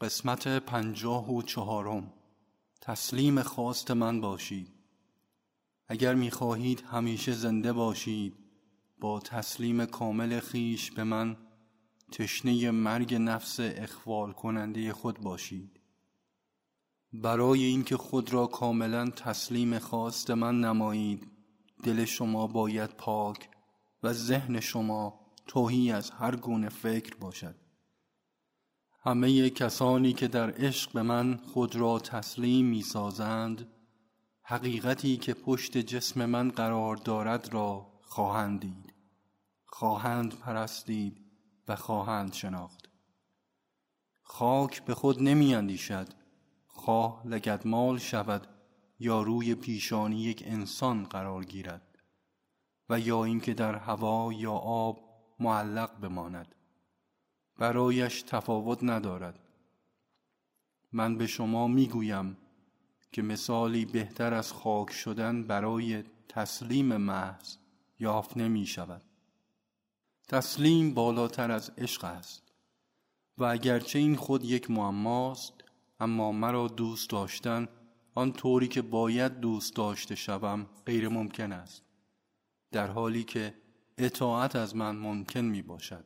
قسمت پنجاه و چهارم. تسلیم خواست من باشید. اگر می‌خواهید همیشه زنده باشید با تسلیم کامل خیش به من تشنه مرگ نفس اخوال کننده خود باشید. برای اینکه خود را کاملا تسلیم خواست من نمایید. دل شما باید پاک و ذهن شما توهی از هر گونه فکر باشد. همه کسانی که در عشق به من خود را تسلیم می سازند حقیقتی که پشت جسم من قرار دارد را خواهند دید. خواهند پرستید و خواهند شناخت. خاک به خود نمی اندیشد خواه لگدمال شود یا روی پیشانی یک انسان قرار گیرد و یا اینکه در هوا یا آب معلق بماند. برایش تفاوت ندارد. من به شما می‌گویم که مثالی بهتر از خاک شدن برای تسلیم محض یافت نمی شود تسلیم بالاتر از عشق است و اگرچه این خود یک معماست اما مرا دوست داشتن آن طوری که باید دوست داشته شوم غیر ممکن است در حالی که اطاعت از من ممکن می باشد